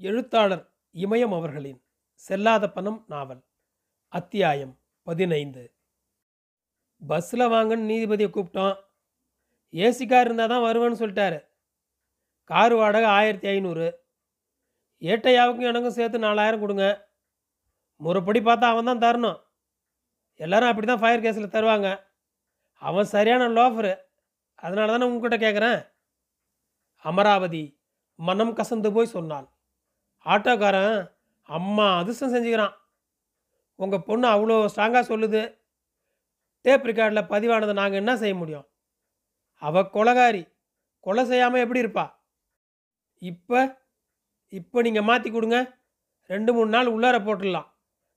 எழுத்தாளர் இமயம் அவர்களின் செல்லாத பணம் நாவல் அத்தியாயம் பதினைந்து. பஸ்ஸில் வாங்கன்னு நீதிபதியை கூப்பிட்டோம். ஏசி கார் இருந்தால் தான் வருவேன்னு சொல்லிட்டாரு. கார் வாடகை ஆயிரத்தி ஐநூறு. ஏட்டையாவுக்கும் எனக்கும் சேர்த்து நாலாயிரம் கொடுங்க. முறைப்படி பார்த்தா அவன் தான் தரணும். எல்லாரும் அப்படி தான் ஃபயர் கேஸில் தருவாங்க. அவன் சரியான லோஃபரு அதனால தானே உங்ககிட்ட கேட்குறேன் அமராவதி மனம் கசந்து போய் சொன்னாள் ஆட்டோக்காரன் அம்மா அதிர்ஷ்டம் செஞ்சுக்கிறான். உங்கள் பொண்ணு அவ்வளோ ஸ்ட்ராங்காக சொல்லுது. டேப் ரெக்கார்டில் பதிவானதை நாங்கள் என்ன செய்ய முடியும்? அவ கொலகாரி. கொலை செய்யாமல் எப்படி இருப்பா? இப்போ இப்போ நீங்கள் மாற்றி கொடுங்க. ரெண்டு மூணு நாள் உள்ளார போட்டுடலாம்.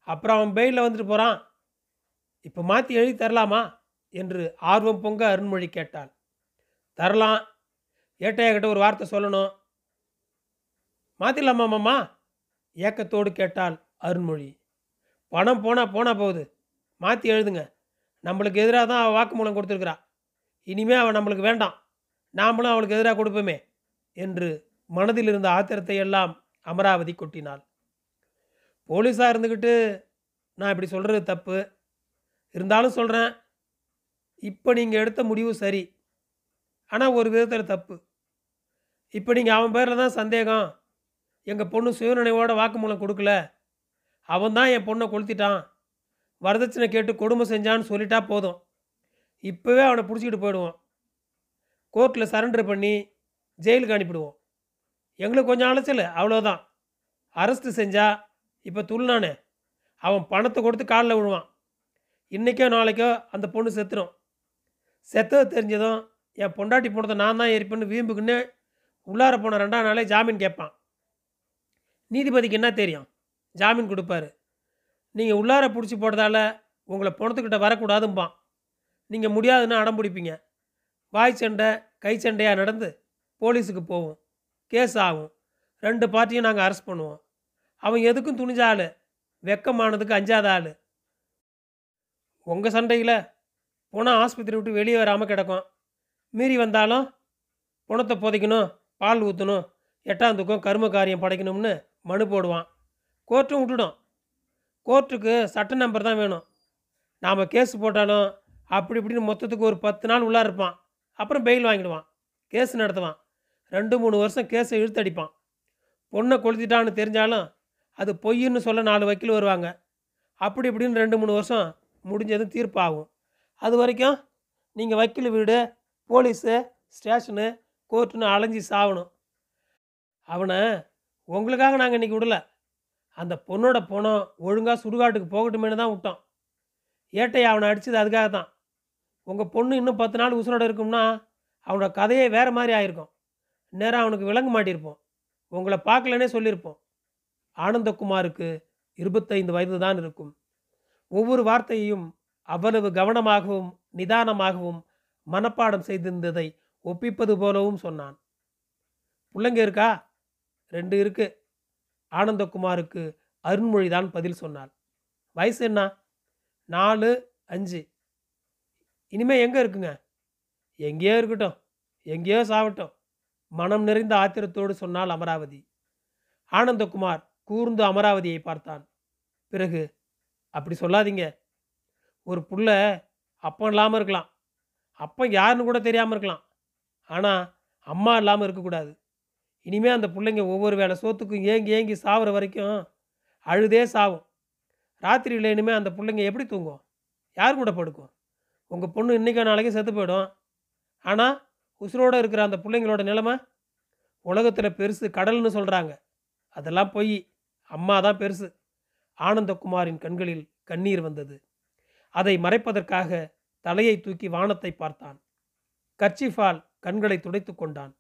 அப்புறம் அவன் பெயிலில் வந்துட்டு போகிறான் இப்போ மாற்றி எழுதி தரலாமா? என்று ஆர்வம் பொங்க அருண்மொழி கேட்டாள். தரலாம். ஏட்டையாகிட்ட ஒரு வார்த்தை சொல்லணும். மாற்றிடலாமா மாமா? ஏக்கத்தோடு கேட்டாள் அருண்மொழி. பணம் போனால் போனால் போகுது. மாற்றி எழுதுங்க. நம்மளுக்கு எதிராக தான் அவள் வாக்குமூலம் கொடுத்துருக்குறா. இனிமே அவள் நம்மளுக்கு வேண்டாம். நாமளும் அவளுக்கு எதிராக கொடுப்போமே என்று மனதில் இருந்த ஆத்திரத்தை எல்லாம் அமராவதி கொட்டினாள். போலீஸாக இருந்துக்கிட்டு நான் இப்படி சொல்கிறது தப்பு? இருந்தாலும் சொல்கிறேன் இப்போ நீங்கள் எடுத்த முடிவு சரி. ஆனால் ஒரு விதத்தில் தப்பு. இப்போ நீங்கள் அவன் பேரில் தான் சந்தேகம். எங்கள் பொண்ணு சுயநினைவோட வாக்குமூலம் கொடுக்கல. அவன் தான் என் பொண்ணை கொளுத்திட்டான். வரதட்சணை கேட்டு கொடுமை செஞ்சான்னு சொல்லிட்டா போதும். இப்போவே அவனை பிடிச்சிக்கிட்டு போயிடுவோம். கோர்ட்டில் சரண்டர் பண்ணி ஜெயிலுக்கு அனுப்பிடுவோம். எங்களுக்கு கொஞ்சம் அலைச்சல் அவ்வளோதான் அரெஸ்ட்டு செஞ்சா இப்போ துள்ளானே. அவன் பணத்தை கொடுத்து காலில் விழுவான். இன்றைக்கோ நாளைக்கோ அந்த பொண்ணு செத்துடும் செத்தது தெரிஞ்சதும் என் பொண்டாட்டி போனதை நான் தான் எரிப்பேன்னு வீம்புக்குன்னு உள்ளார போன ரெண்டாம் நாளே ஜாமீன் கேட்பான். நீதிபதிக்கு என்ன தெரியும்? ஜாமீன் கொடுப்பாரு. நீங்கள் உள்ளார பிடிச்சி போட்டதால உங்களை பணத்துக்கிட்ட வரக்கூடாதும்பான். நீங்கள் முடியாதுன்னு அடம் பிடிப்பீங்க. வாய் சண்டை கை சண்டையாக நடந்து போலீஸுக்கு போவோம். கேஸ் ஆகும். ரெண்டு பார்ட்டியும் நாங்கள் அரெஸ்ட் பண்ணுவோம். அவன் எதுக்கும் துணிஞ்ச ஆள். வெக்கமானதுக்கு அஞ்சாத ஆள். உங்கள் சண்டையில் போனால் ஆஸ்பத்திரி விட்டு வெளியே வராமல் கிடக்கும். மீறி வந்தாலும் பணத்தை புதைக்கணும் பால் ஊற்றணும் எட்டாம் தூக்கம் கரும காரியம் படைக்கணும்னு மனு போடுவான். கோர்ட்டும் விட்டுடும். கோர்ட்டுக்கு சட்ட நம்பர் தான் வேணும். நாம் கேஸ் போட்டாலும் அப்படி இப்படின்னு மொத்தத்துக்கு ஒரு பத்து நாள் உள்ளே இருப்பான். அப்புறம் பெயில் வாங்கிடுவான். கேஸ் நடத்துவான். ரெண்டு மூணு வருஷம் கேஸை இழுத்தடிப்பான் பொண்ணை கொளுத்திட்டான்னு தெரிஞ்சாலும் அது பொய்ன்னு சொல்ல நாலு வக்கீல் வருவாங்க. அப்படி இப்படின்னு ரெண்டு மூணு வருஷம் முடிஞ்சதும் தீர்ப்பாகும். அது வரைக்கும் நீங்கள் வக்கீல் வீடு போலீஸு ஸ்டேஷனு கோர்ட்டுன்னு அலைஞ்சி சாகணும் அவனை உங்களுக்காக நாங்கள் இன்றைக்கி விடல. அந்த பொண்ணோட பணம் ஒழுங்காக சுடுகாட்டுக்கு போகட்டுமேனு தான் விட்டோம். ஏட்டை அவனை அடித்தது அதுக்காக தான் உங்கள் பொண்ணு இன்னும் பத்து நாள் உசுரோட இருக்கும்னா அவனோட கதையே வேறு மாதிரி ஆயிருக்கும். நேரம் அவனுக்கு விளங்க மாட்டியிருப்போம். உங்களை பார்க்கலன்னே சொல்லியிருப்போம். ஆனந்தகுமாருக்கு இருபத்தைந்து வயது தான் இருக்கும். ஒவ்வொரு வார்த்தையையும் அவ்வளவு கவனமாகவும் நிதானமாகவும் மனப்பாடம் செய்திருந்ததை ஒப்பிப்பது போலவும் சொன்னான். பிள்ளைங்க இருக்கா? ரெண்டு இருக்கு. ஆனந்தகுமாருக்கு அருண்மொழி தான் பதில் சொன்னார். வயசு என்ன? நாலு அஞ்சு. இனிமே எங்கே இருக்குங்க? எங்கேயோ இருக்கட்டும். எங்கேயோ சாவட்டும். மனம் நிறைந்த ஆத்திரத்தோடு சொன்னாள் அமராவதி. ஆனந்தகுமார் கூர்ந்து அமராவதியை பார்த்தான். பிறகு அப்படி சொல்லாதீங்க. ஒரு புள்ள அப்பம் இல்லாமல் இருக்கலாம். அப்பம் யாருன்னு கூட தெரியாமல் இருக்கலாம். ஆனால் அம்மா இல்லாமல் இருக்கக்கூடாது. இனிமேல் அந்த பிள்ளைங்க ஒவ்வொரு வேளை சோத்துக்கும் ஏங்கி ஏங்கி சாவுற வரைக்கும் அழுதே சாவும். ராத்திரியில் இனிமேல் அந்த பிள்ளைங்க எப்படி தூங்கும்? யார் கூட படுக்கும்? உங்கள் பொண்ணு இன்றைக்கோ நாளைக்கு செத்து போயிடும். ஆனால் உசுரோடு இருக்கிற அந்த பிள்ளைங்களோட நிலைமை உலகத்தில் பெருசு கடல்னு சொல்கிறாங்க அதெல்லாம் போய் அம்மா தான் பெருசு. ஆனந்தகுமாரின் கண்களில் கண்ணீர் வந்தது. அதை மறைப்பதற்காக தலையை தூக்கி வானத்தை பார்த்தான். கர்ச்சிஃபால் கண்களை துடைத்து கொண்டான்.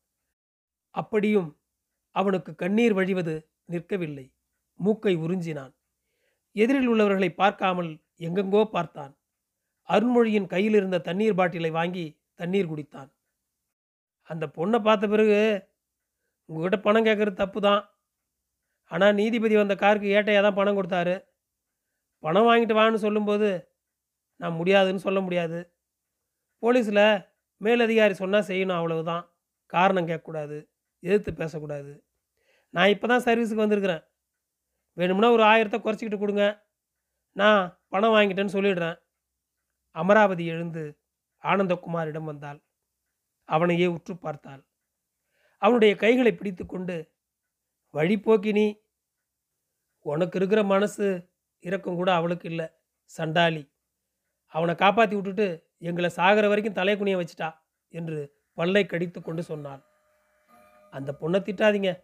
அப்படியும் அவனுக்கு கண்ணீர் வழிவது நிற்கவில்லை. மூக்கை உறிஞ்சினான். எதிரில் உள்ளவர்களை பார்க்காமல் எங்கெங்கோ பார்த்தான். அருண்மொழியின் கையில் இருந்த தண்ணீர் பாட்டிலை வாங்கி தண்ணீர் குடித்தான். அந்த பொண்ணை பார்த்த பிறகு உங்ககிட்ட பணம் கேட்குறது தப்பு தான் ஆனால் நீதிபதி வந்த காருக்கு ஏட்டையாக தான் பணம் கொடுத்தாரு. பணம் வாங்கிட்டு வான்னு சொல்லும்போது நான் முடியாதுன்னு சொல்ல முடியாது. போலீஸில் மேலதிகாரி சொன்னால் செய்யணும் அவ்வளவுதான். காரணம் கேட்கக்கூடாது. எதிர்த்து பேசக்கூடாது. நான் இப்போ தான் சர்வீஸுக்கு வந்திருக்கிறேன். வேணும்னா ஒரு ஆயிரத்தை குறைச்சிக்கிட்டு கொடுங்க. நான் பணம் வாங்கிட்டேன்னு சொல்லிடுறேன். அமராவதி எழுந்து ஆனந்தகுமாரிடம் வந்தாள். அவனையே உற்று பார்த்தாள். அவனுடைய கைகளை பிடித்து கொண்டு வழிபோக்கினி உனக்கு இருக்கிற மனசு இரக்கம் கூட அவளுக்கு இல்லை சண்டாளி. அவனை காப்பாற்றி விட்டுட்டு எங்களை சாகிற வரைக்கும் தலை வச்சிட்டா என்று பல்லை கடித்து கொண்டு சொன்னாள். அந்த பொண்ணை திட்டாதீங்க.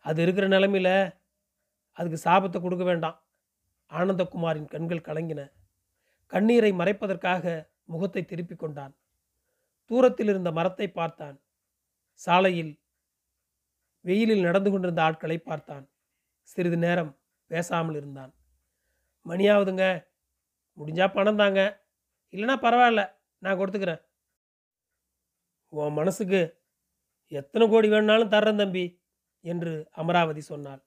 அது இருக்கிற நிலமையில அதுக்கு சாபத்தை கொடுக்க வேண்டாம். ஆனந்தகுமாரின் கண்கள் கலங்கின. கண்ணீரை மறைப்பதற்காக முகத்தை திருப்பிக் கொண்டான். தூரத்தில் இருந்த மரத்தை பார்த்தான். சாலையில் வெயிலில் நடந்து கொண்டிருந்த ஆட்களை பார்த்தான். சிறிது நேரம் பேசாமல் இருந்தான். மணியாவதுங்க முடிஞ்சா பணம் தாங்க. இல்லைன்னா பரவாயில்ல நான் கொடுத்துக்கிறேன். உன் மனசுக்கு எத்தனை கோடி வேணாலும் தர்றேன் தம்பி என்று அமராவதி சொன்னாள்.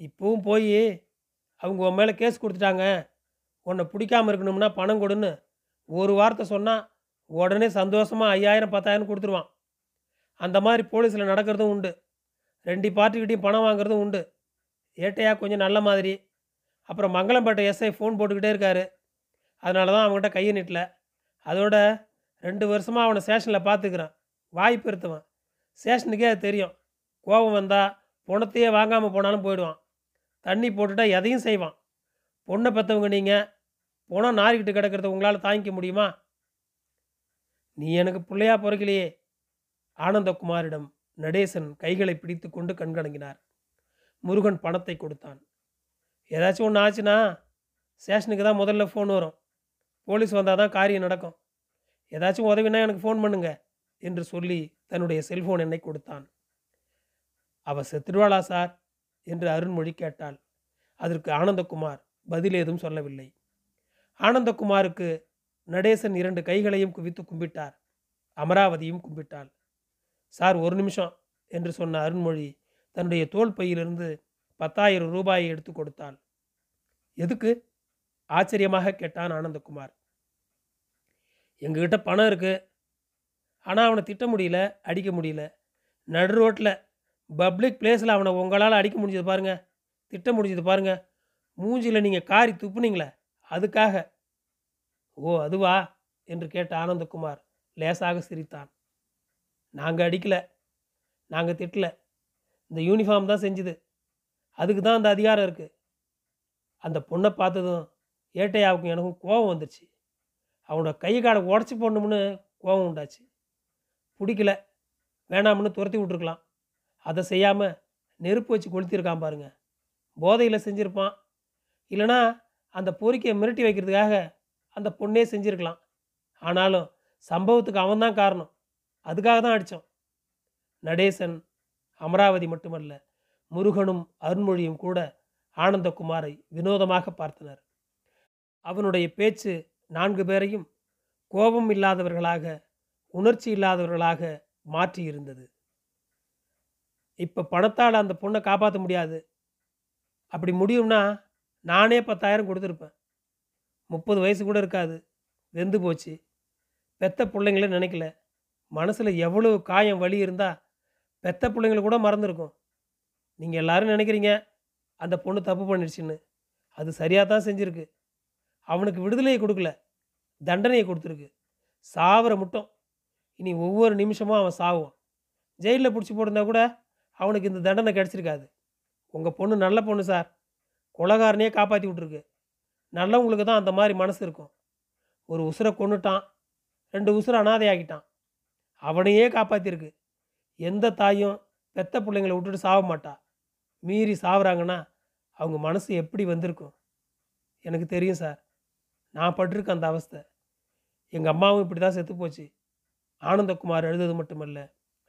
இப்பவும் போய் அவங்க உன் மேலே கேஸ் கொடுத்துட்டாங்க உன்னை பிடிக்காம இருக்கணும்னா பணம் கொடுன்னு ஒரு வார்த்தை சொன்னால் உடனே சந்தோஷமாக ஐயாயிரம் பத்தாயிரம் கொடுத்துருவான். அந்த மாதிரி போலீஸில் நடக்கிறதும் உண்டு. ரெண்டு பார்ட்டிக்கிட்டையும் பணம் வாங்குறதும் உண்டு. ஏட்டையா கொஞ்சம் நல்ல மாதிரி. அப்புறம் மங்களம்பேட்டை எஸ்ஐ ஃபோன் போட்டுக்கிட்டே இருக்காரு. அதனால தான் அவங்ககிட்ட கையை நீட்டல. அதோட ரெண்டு வருஷமாக அவனை ஸ்டேஷனில் பார்த்துக்கிறான் வாய்ப்பு இருத்தவன் ஸ்டேஷனுக்கே அது தெரியும். கோபம் வந்தால் பணத்தையே வாங்காமல் போனாலும் போயிடுவான். தண்ணி போட்டுட்டா எதையும் செய்வான். பொண்ணை பெற்றவங்க நீங்கள் பணம் நாரிக்கிட்டு கிடக்கிறத உங்களால் தாங்கிக்க முடியுமா? நீ எனக்கு பிள்ளையா பிறக்கலையே. ஆனந்தகுமாரிடம் நடேசன் கைகளை பிடித்து கொண்டு கண்கணங்கினார் முருகன் பணத்தை கொடுத்தான். ஏதாச்சும் ஒன்று ஆச்சுன்னா ஸ்டேஷனுக்கு தான் முதல்ல ஃபோன் வரும். போலீஸ் வந்தால் தான் காரியம் நடக்கும். ஏதாச்சும் உதவினா எனக்கு ஃபோன் பண்ணுங்கள் என்று சொல்லி தன்னுடைய செல்போன் எண்ணை கொடுத்தான். அவ செத்துடுவாளா சார்? என்று அருண்மொழி கேட்டாள். அதற்கு ஆனந்தகுமார் பதில் ஏதும் சொல்லவில்லை. ஆனந்தகுமாருக்கு நடேசன் இரண்டு கைகளையும் குவித்து கும்பிட்டார். அமராவதியும் கும்பிட்டாள். சார் ஒரு நிமிஷம் என்று சொன்ன அருண்மொழி தன்னுடைய தோல் பையிலிருந்து பத்தாயிரம் ரூபாயை எடுத்து கொடுத்தாள். எதுக்கு? ஆச்சரியமாக கேட்டான் ஆனந்தகுமார். எங்ககிட்ட பணம் இருக்குது ஆனால் அவனை திட்ட முடியல அடிக்க முடியல. நடு ரோட்டில் பப்ளிக் பிளேஸில் அவனை உங்களால் அடிக்க முடிஞ்சது பாருங்கள் திட்ட முடிஞ்சது பாருங்கள் மூஞ்சியில் நீங்கள் காரி துப்புனீங்களே அதுக்காக. ஓ அதுவா? என்று கேட்ட ஆனந்தகுமார் லேசாக சிரித்தான். நாங்கள் அடிக்கலை. நாங்கள் திட்டல. இந்த யூனிஃபார்ம் தான் செஞ்சுது. அதுக்கு தான் அந்த அதிகாரம் இருக்குது அந்த பொண்ணை பார்த்ததும் ஏட்டையாவுக்கும் எனக்கும் கோபம் வந்துடுச்சு அவனோட கை காடை உடச்சி போடணும்னு கோபம் உண்டாச்சு. பிடிக்கல. வேணாம்னு துரத்தி விட்ருக்கலாம் அதை செய்யாமல் நெருப்பு வச்சு கொளுத்திருக்கான் பாருங்க. போதையில் செஞ்சுருப்பான். இல்லைனா அந்த பொறிக்கையை மிரட்டி வைக்கிறதுக்காக அந்த பொண்ணே செஞ்சுருக்கலாம். ஆனாலும் சம்பவத்துக்கு அவன்தான் காரணம். அதுக்காக தான் அடித்தோம் நடேசன் அமராவதி மட்டுமல்ல முருகனும் அருண்மொழியும் கூட ஆனந்தகுமாரை வினோதமாக பார்த்தனர். அவனுடைய பேச்சு நான்கு பேரையும் கோபம் இல்லாதவர்களாக உணர்ச்சி இல்லாதவர்களாக மாற்றியிருந்தது. இப்போ பணத்தால் அந்த பொண்ணை காப்பாற்ற முடியாது. அப்படி முடியும்னா நானே பத்தாயிரம் கொடுத்துருப்பேன். முப்பது வயசு கூட இருக்காது. வெந்து போச்சு. பெத்த பிள்ளைங்களே நினைக்கல. மனசில் எவ்வளவு காயம் வலி இருந்தால் பெத்த பிள்ளைங்கள கூட மறந்துருக்கும். நீங்கள் எல்லாரும் நினைக்கிறீங்க அந்த பொண்ணு தப்பு பண்ணிடுச்சின்னு. அது சரியாக தான் செஞ்சுருக்கு. அவனுக்கு விடுதலையை கொடுக்கல. தண்டனையை கொடுத்துருக்கு. சாவர முட்டம். இனி ஒவ்வொரு நிமிஷமும் அவன் சாவுவான் ஜெயிலில் பிடிச்சி போட்டிருந்தா கூட அவனுக்கு இந்த தண்டனை கிடச்சிருக்காது. உங்கள் பொண்ணு நல்ல பொண்ணு சார். கொலகாரனையே காப்பாற்றி விட்ருக்கு நல்லவங்களுக்கு தான் அந்த மாதிரி மனசு இருக்கும். ஒரு உசுரை கொண்டுட்டான் ரெண்டு உசுரை அனாதையாக்கிட்டான். அவனையே காப்பாற்றிருக்கு எந்த தாயும் பெத்த பிள்ளைங்களை விட்டுட்டு சாக மாட்டா. மீறி சாவுறாங்கன்னா அவங்க மனசு எப்படி வந்திருக்கும்? எனக்கு தெரியும் சார். நான் பட்டிருக்கேன் அந்த அவஸ்தை. எங்கள் அம்மாவும் இப்படி தான் செத்து போச்சு. ஆனந்தகுமார் எழுதது மட்டுமல்ல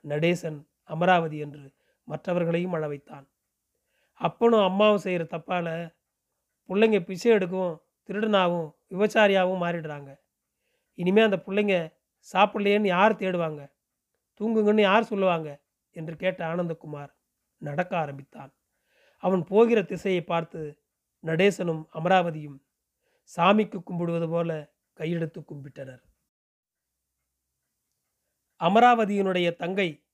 நடேசன் அமராவதி என்று மற்றவர்களையும் அழ வைத்தான். அப்பனும் அம்மாவும் செய்கிற தப்பால் பிள்ளைங்க பிச்சை எடுக்கவும் திருடனாகவும் விபச்சாரியாகவும் மாறிடுறாங்க. இனிமேல் அந்த பிள்ளைங்க சாப்பிட்லையேன்னு யார் தேடுவாங்க? தூங்குங்கன்னு யார் சொல்லுவாங்க? என்று கேட்ட ஆனந்தகுமார் நடக்க ஆரம்பித்தான். அவன் போகிற திசையை பார்த்து நடேசனும் அமராவதியும் சாமிக்கு கும்பிடுவது போல கையெடுத்து கும்பிட்டனர். அமராவதியினுடைய தங்கை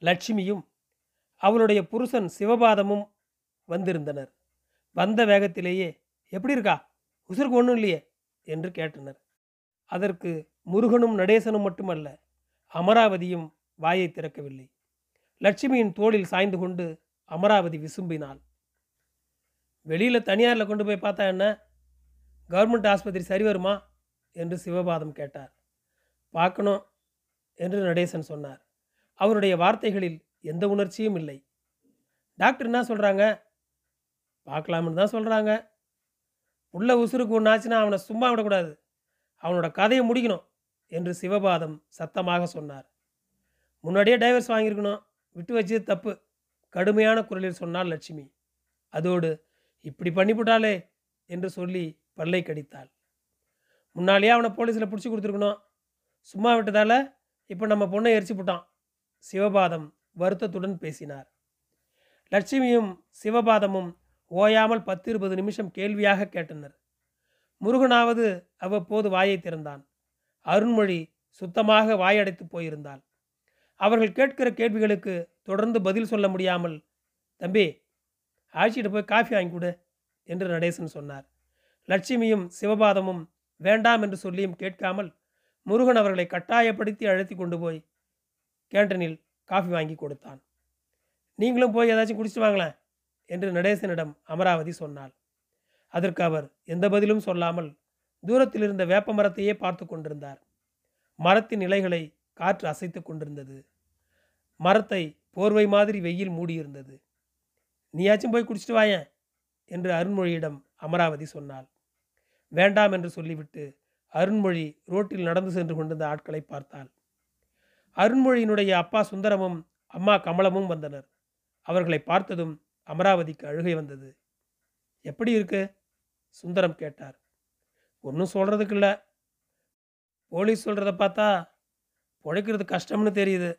லட்சுமியும் அவளுடைய புருஷன் சிவபாதமும் வந்திருந்தனர். வந்த வேகத்திலேயே எப்படி இருக்கா? உசுருக்கு ஒன்றும் இல்லையே? என்று கேட்டனர். அதற்கு முருகனும் நடேசனும் மட்டுமல்ல அமராவதியும் வாயை திறக்கவில்லை. லட்சுமியின் தோளில் சாய்ந்து கொண்டு அமராவதி விசும்பினாள். வெளியில் தனியாரில் கொண்டு போய் பார்த்தா என்ன? கவர்மெண்ட் ஆஸ்பத்திரி சரி வருமா? என்று சிவபாதம் கேட்டார். பார்க்கணும். என்று நடேசன் சொன்னார். அவருடைய வார்த்தைகளில் எந்த உணர்ச்சியும் இல்லை. டாக்டர் என்ன சொல்கிறாங்க பார்க்கலாம்னு தான் சொல்கிறாங்க உள்ள உசுருக்கு ஒன்று ஆச்சுன்னா அவனை சும்மா விடக்கூடாது. அவனோட கதையை முடிக்கணும் என்று சிவபாதம் சத்தமாக சொன்னார். முன்னாடியே டைவர்ஸ் வாங்கியிருக்கணும். விட்டு வச்சது தப்பு. கடுமையான குரலில் சொன்னார் லட்சுமி. அதோடு இப்படி பண்ணிவிட்டாளே என்று சொல்லி பல்லை கடித்தாள். முன்னாலேயே அவனை போலீஸில் பிடிச்சி கொடுத்துருக்கணும். சும்மா விட்டதால இப்போ நம்ம பொண்ணை எரிச்சு போட்டான். சிவபாதம் வருத்தத்துடன் பேசினார். லட்சுமியும் சிவபாதமும் ஓயாமல் பத்து இருபது நிமிஷம் கேள்வியாக கேட்டனர். முருகனாவது அவ்வப்போது வாயை திறந்தான். அருண்மொழி சுத்தமாக வாயடைத்து போயிருந்தாள். அவர்கள் கேட்கிற கேள்விகளுக்கு தொடர்ந்து பதில் சொல்ல முடியாமல் தம்பி ஆட்சியிட்ட போய் காஃபி வாங்கி கொடு என்று நடேசன் சொன்னார். லட்சுமியும் சிவபாதமும் வேண்டாம் என்று சொல்லியும் கேட்காமல் முருகன் அவர்களை கட்டாயப்படுத்தி அழைத்து கொண்டு போய் கேண்டனில் காஃபி வாங்கி கொடுத்தான். நீங்களும் போய் ஏதாச்சும் குடிச்சிட்டு வாங்களேன் என்று நடேசனிடம் அமராவதி சொன்னாள். அதற்கு அவர் எந்த பதிலும் சொல்லாமல் தூரத்தில் இருந்த வேப்ப மரத்தையே பார்த்து கொண்டிருந்தார். மரத்தின் இலைகளை காற்று அசைத்து கொண்டிருந்தது. மரத்தை போர்வை மாதிரி வெயில் மூடியிருந்தது. நீயாச்சும் போய் குடிச்சிட்டு வாயேன் என்று அருண்மொழியிடம் அமராவதி சொன்னாள். வேண்டாம் என்று சொல்லிவிட்டு அருண்மொழி ரோட்டில் நடந்து சென்று கொண்டிருந்த ஆட்களை பார்த்தாள். அருண்மொழியினுடைய அப்பா சுந்தரமும் அம்மா கமலமும் வந்தனர். அவர்களை பார்த்ததும் அமராவதிக்கு அழுகை வந்தது. எப்படி இருக்கு? சுந்தரம் கேட்டார். ஒன்றும் சொல்கிறதுக்கு இல்லை. போலீஸ் சொல்கிறத பார்த்தா பிழைக்கிறது கஷ்டம்னு தெரியுது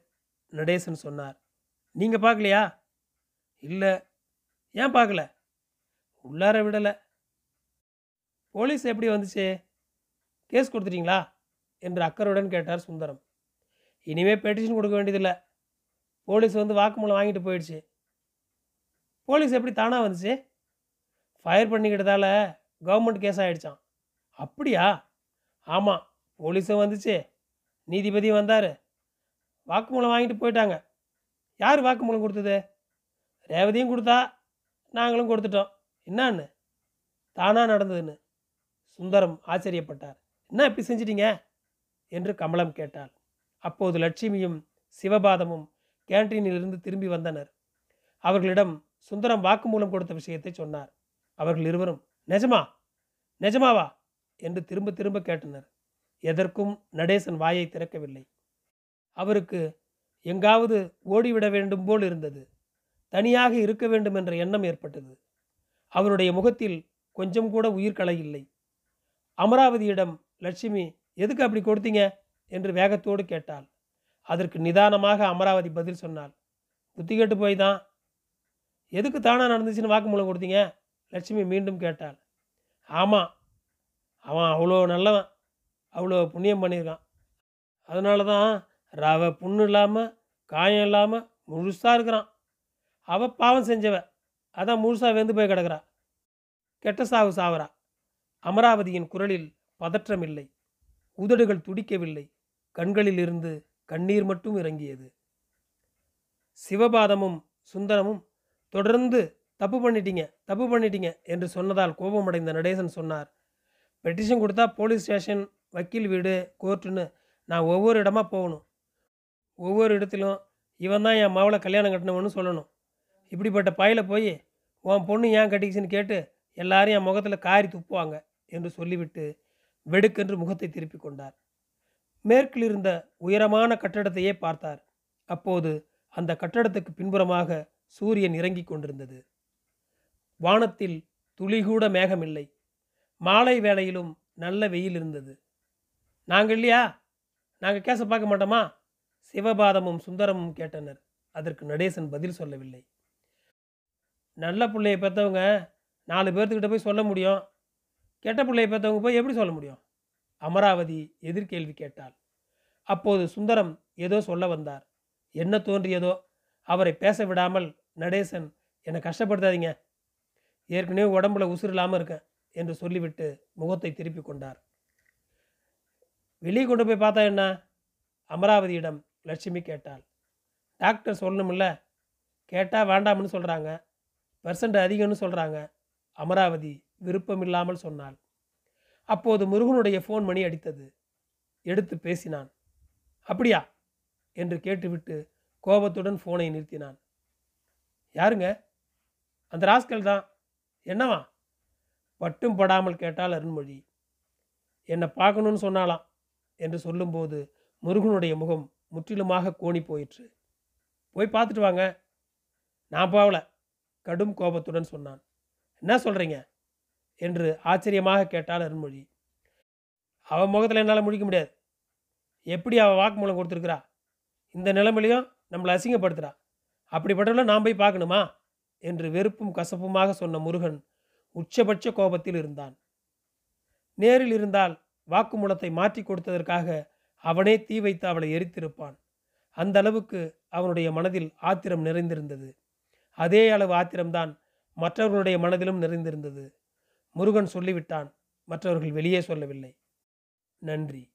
நடேசன் சொன்னார். நீங்கள் பார்க்கலையா? இல்லை. ஏன் பார்க்கல? உள்ளார விடலை. போலீஸ் எப்படி வந்துச்சு? கேஸ் கொடுத்துட்டீங்களா? என்று அக்கறையுடன் கேட்டார் சுந்தரம். இனிமே பெட்டிஷன் கொடுக்க வேண்டியதில்லை. போலீஸ் வந்து வாக்குமூலம் வாங்கிட்டு போயிடுச்சு. போலீஸ் எப்படி தானாக வந்துச்சு? ஃபயர் பண்ணிக்கிட்டதால கவர்மெண்ட் கேஸ் ஆகிடுச்சான் அப்படியா? ஆமாம் போலீஸும் வந்துச்சு. நீதிபதி வந்தார். வாக்குமூலம் வாங்கிட்டு போயிட்டாங்க. யார் வாக்குமூலம் கொடுத்தது? ரேவதியும் கொடுத்தா நாங்களும் கொடுத்துட்டோம். என்னான்னு? தானாக நடந்ததுன்னு. சுந்தரம் ஆச்சரியப்பட்டார். என்ன இப்படி செஞ்சிட்டீங்க? என்று கமலம் கேட்டாள். அப்போது லட்சுமியும் சிவபாதமும் கேன்டீனிலிருந்து திரும்பி வந்தனர். அவர்களிடம் சுந்தரம் வாக்குமூலம் கொடுத்த விஷயத்தை சொன்னார். அவர்கள் இருவரும் நிஜமா? நிஜமாவா? என்று திரும்ப திரும்ப கேட்டனர். எதற்கும் நடேசன் வாயை திறக்கவில்லை. அவருக்கு எங்காவது ஓடிவிட வேண்டும் போல் இருந்தது. தனியாக இருக்க வேண்டும் என்ற எண்ணம் ஏற்பட்டது. அவருடைய முகத்தில் கொஞ்சம் கூட உயிர்களை இல்லை அமராவதியிடம் லட்சுமி எதுக்கு அப்படி கொடுத்தீங்க? என்று வேகத்தோடு கேட்டாள். அதற்கு நிதானமாக அமராவதி பதில் சொன்னாள். புத்தி கேட்டு போய் தான் எதுக்கு தானாக நடந்துச்சுன்னு வாக்குமூலம் கொடுத்தீங்க? லட்சுமி மீண்டும் கேட்டாள். ஆமாம் அவன் அவ்வளோ நல்லவன். அவ்வளோ புண்ணியம் பண்ணியிருக்கான். அதனால தான் ரவ புண்ணு இல்லாமல் காயம் இல்லாமல் முழுசாக இருக்கிறான். அவள் பாவம் செஞ்சவ. அதான் முழுசாக வெந்து போய் கிடக்கிறா. கெட்ட சாவு சாவரா அமராவதியின் குரலில் பதற்றமில்லை. உதடுகள் துடிக்கவில்லை. கண்களில் இருந்து கண்ணீர் மட்டும் இறங்கியது. சிவபாதமும் சுந்தரமும் தொடர்ந்து தப்பு பண்ணிட்டீங்க தப்பு பண்ணிட்டீங்க என்று சொன்னதால் கோபமடைந்த நடேசன் சொன்னார் பெட்டிஷன் கொடுத்தா போலீஸ் ஸ்டேஷன் வக்கீல் வீடு கோர்ட்டுன்னு நான் ஒவ்வொரு இடமா போகணும். ஒவ்வொரு இடத்திலும் இவன் தான் என் மாவளை கல்யாணம் கட்டினவன்னு சொல்லணும். இப்படிப்பட்ட பையில போய் உன் பொண்ணு ஏன் கட்டிக்கிச்சுன்னு கேட்டு எல்லாரும் என் முகத்தில் காரி துப்புவாங்க என்று சொல்லிவிட்டு வெடுக்கென்று முகத்தை திருப்பிக் கொண்டார். மேற்கில் இருந்த உயரமான கட்டடத்தையே பார்த்தார். அப்போது அந்த கட்டடத்துக்கு பின்புறமாக சூரியன் இறங்கிக் கொண்டிருந்தது. வானத்தில் துளிகூட மேகமில்லை. மாலை வேளையிலும் நல்ல வெயில் இருந்தது. நாங்கள் இல்லையா? நாங்கள் கேச பார்க்க மாட்டோமா? சிவபாதமும் சுந்தரமும் கேட்டனர். அதற்கு நடேசன் பதில் சொல்லவில்லை. நல்ல பிள்ளையை பெற்றவங்க நாலு பேர்த்துக்கிட்ட போய் சொல்ல முடியும். கெட்ட பிள்ளையை பெற்றவங்க போய் எப்படி சொல்ல முடியும்? அமராவதி எதிர்கேள்வி கேட்டாள். அப்போது சுந்தரம் ஏதோ சொல்ல வந்தார். என்ன தோன்றியதோ? அவரை பேச விடாமல் நடேசன் என்னை கஷ்டப்படுத்தாதீங்க. ஏற்கனவே உடம்புல உசுறு இல்லாமல் இருக்கேன் என்று சொல்லிவிட்டு முகத்தை திருப்பி கொண்டார். வெளியே கொண்டு போய் பார்த்தா என்ன? அமராவதியிடம் லட்சுமி கேட்டாள். டாக்டர் சொல்லணும்ல. கேட்டால் வேண்டாம்னு சொல்கிறாங்க பெர்சன்ட் அதிகம்னு சொல்கிறாங்க அமராவதி விருப்பமில்லாமல் சொன்னாள். அப்போது முருகனுடைய ஃபோன் மணி அடித்தது. எடுத்து பேசினான். அப்படியா? என்று கேட்டுவிட்டு கோபத்துடன் ஃபோனை நிறுத்தினான். யாருங்க? அந்த ராஸ்கல் தான். என்னவா? பட்டும் படாமல் கேட்டால் அருண்மொழி. என்னை பார்க்கணும்னு சொன்னாலாம் என்று சொல்லும்போது முருகனுடைய முகம் முற்றிலுமாக கோணி போயிற்று. போய் பார்த்துட்டு வாங்க. நான் போகல கடும் கோபத்துடன் சொன்னான். என்ன சொல்கிறீங்க என்று ஆச்சரியமாக கேட்டாள் அருண்மொழி. அவன் முகத்தில் என்னால் முடிக்க முடியாது. எப்படி அவள் வாக்குமூலம் கொடுத்துருக்குறா? இந்த நிலைமையிலையும் நம்மளை அசிங்கப்படுத்துகிறா அப்படிப்பட்டவளை நாம் போய் பார்க்கணுமா? என்று வெறுப்பும் கசப்புமாக சொன்ன முருகன் உச்சபட்ச கோபத்தில் இருந்தான். நேரில் இருந்தால் வாக்குமூலத்தை மாற்றி கொடுத்ததற்காக அவனே தீ வைத்து அவளை எரித்திருப்பான். அந்த அளவுக்கு அவனுடைய மனதில் ஆத்திரம் நிறைந்திருந்தது. அதே அளவு ஆத்திரம்தான் மற்றவர்களுடைய மனதிலும் நிறைந்திருந்தது. முருகன் சொல்லிவிட்டான் மற்றவர்கள் வெளியே சொல்லவில்லை. நன்றி.